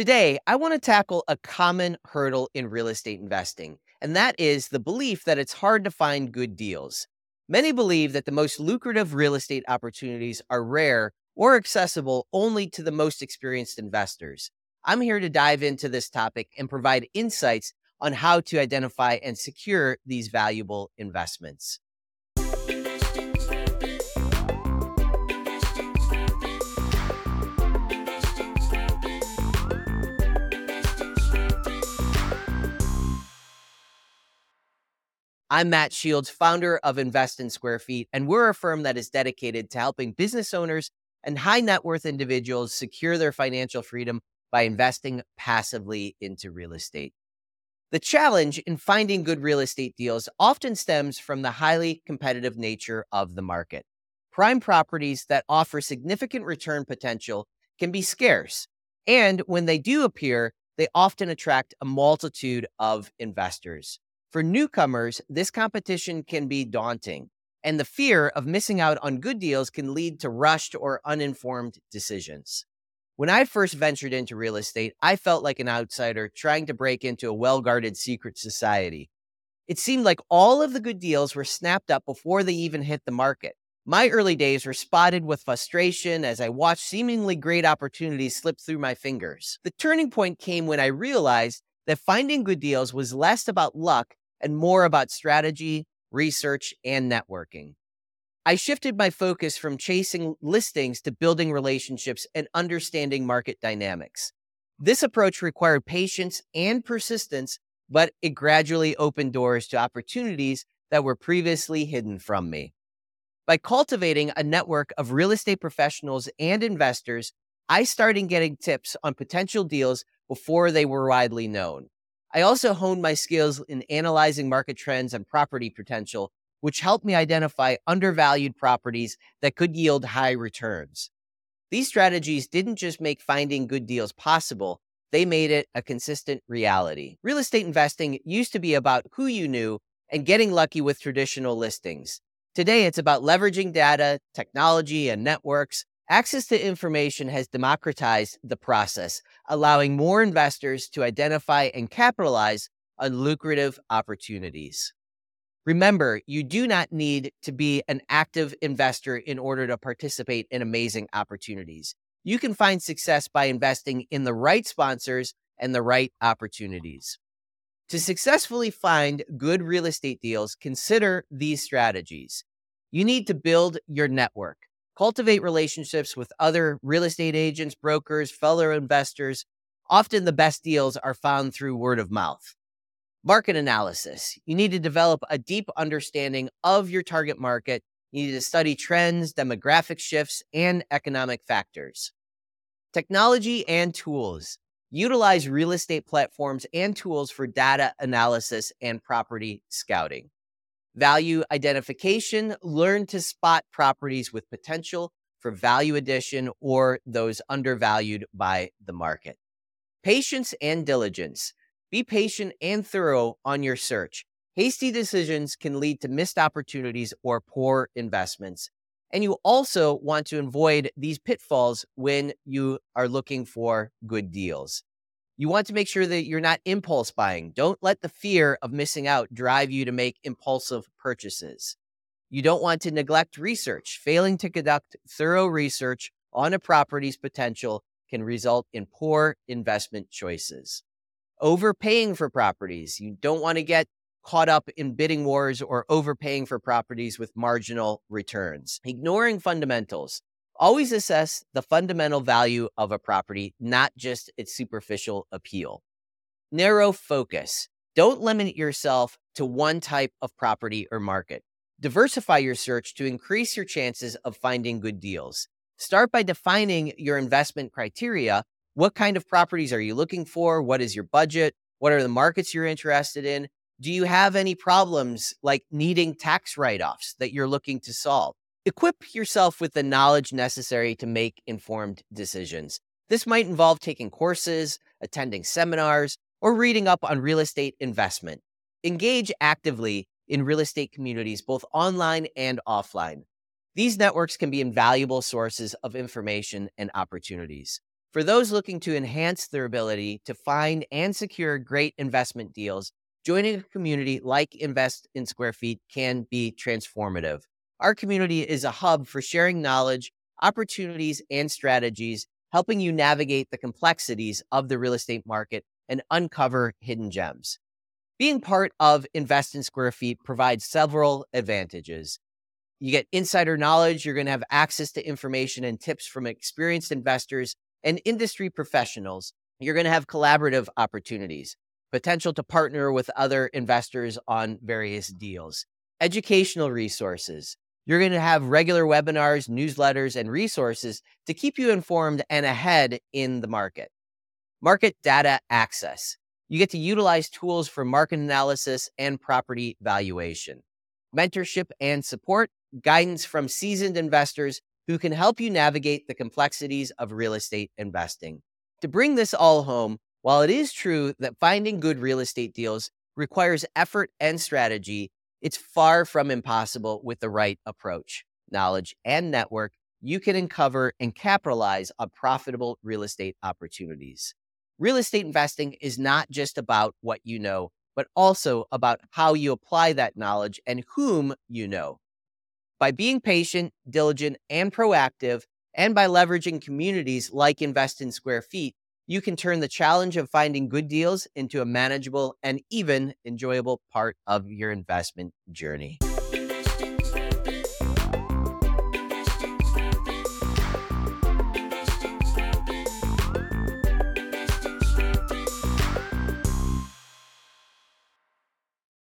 Today, I want to tackle a common hurdle in real estate investing, and that is the belief that it's hard to find good deals. Many believe that the most lucrative real estate opportunities are rare or accessible only to the most experienced investors. I'm here to dive into this topic and provide insights on how to identify and secure these valuable investments. I'm Matt Shields, founder of Invest in Square Feet, and we're a firm that is dedicated to helping business owners and high net worth individuals secure their financial freedom by investing passively into real estate. The challenge in finding good real estate deals often stems from the highly competitive nature of the market. Prime properties that offer significant return potential can be scarce, and when they do appear, they often attract a multitude of investors. For newcomers, this competition can be daunting, and the fear of missing out on good deals can lead to rushed or uninformed decisions. When I first ventured into real estate, I felt like an outsider trying to break into a well guarded secret society. It seemed like all of the good deals were snapped up before they even hit the market. My early days were spotted with frustration as I watched seemingly great opportunities slip through my fingers. The turning point came when I realized that finding good deals was less about luck and more about strategy, research, and networking. I shifted my focus from chasing listings to building relationships and understanding market dynamics. This approach required patience and persistence, but it gradually opened doors to opportunities that were previously hidden from me. By cultivating a network of real estate professionals and investors, I started getting tips on potential deals before they were widely known. I also honed my skills in analyzing market trends and property potential, which helped me identify undervalued properties that could yield high returns. These strategies didn't just make finding good deals possible, they made it a consistent reality. Real estate investing used to be about who you knew and getting lucky with traditional listings. Today, it's about leveraging data, technology, and networks Access to information has democratized the process, allowing more investors to identify and capitalize on lucrative opportunities. Remember, you do not need to be an active investor in order to participate in amazing opportunities. You can find success by investing in the right sponsors and the right opportunities. To successfully find good real estate deals, consider these strategies. You need to build your network. Cultivate relationships with other real estate agents, brokers, fellow investors. Often the best deals are found through word of mouth. Market analysis. You need to develop a deep understanding of your target market. You need to study trends, demographic shifts, and economic factors. Technology and tools. Utilize real estate platforms and tools for data analysis and property scouting. Value identification, learn to spot properties with potential for value addition or those undervalued by the market. Patience and diligence. Be patient and thorough on your search. Hasty decisions can lead to missed opportunities or poor investments. And you also want to avoid these pitfalls when you are looking for good deals. You want to make sure that you're not impulse buying. Don't let the fear of missing out drive you to make impulsive purchases. You don't want to neglect research. Failing to conduct thorough research on a property's potential can result in poor investment choices. Overpaying for properties. You don't want to get caught up in bidding wars or overpaying for properties with marginal returns. Ignoring fundamentals. Always assess the fundamental value of a property, not just its superficial appeal. Narrow focus. Don't limit yourself to one type of property or market. Diversify your search to increase your chances of finding good deals. Start by defining your investment criteria. What kind of properties are you looking for? What is your budget? What are the markets you're interested in? Do you have any problems like needing tax write offs that you're looking to solve? Equip yourself with the knowledge necessary to make informed decisions. This might involve taking courses, attending seminars, or reading up on real estate investment. Engage actively in real estate communities, both online and offline. These networks can be invaluable sources of information and opportunities. For those looking to enhance their ability to find and secure great investment deals, joining a community like Invest in Square Feet can be transformative. Our community is a hub for sharing knowledge, opportunities, and strategies, helping you navigate the complexities of the real estate market and uncover hidden gems. Being part of Invest in Square Feet provides several advantages. You get insider knowledge, you're going to have access to information and tips from experienced investors and industry professionals, you're going to have collaborative opportunities, potential to partner with other investors on various deals, educational resources. You're going to have regular webinars, newsletters, and resources to keep you informed and ahead in the market. Market data access. You get to utilize tools for market analysis and property valuation, mentorship and support, guidance from seasoned investors who can help you navigate the complexities of real estate investing. To bring this all home, while it is true that finding good real estate deals requires effort and strategy, it's far from impossible with the right approach, knowledge, and network. You can uncover and capitalize on profitable real estate opportunities. Real estate investing is not just about what you know, but also about how you apply that knowledge and whom you know. By being patient, diligent, and proactive, and by leveraging communities like Invest in Square Feet, you can turn the challenge of finding good deals into a manageable and even enjoyable part of your investment journey.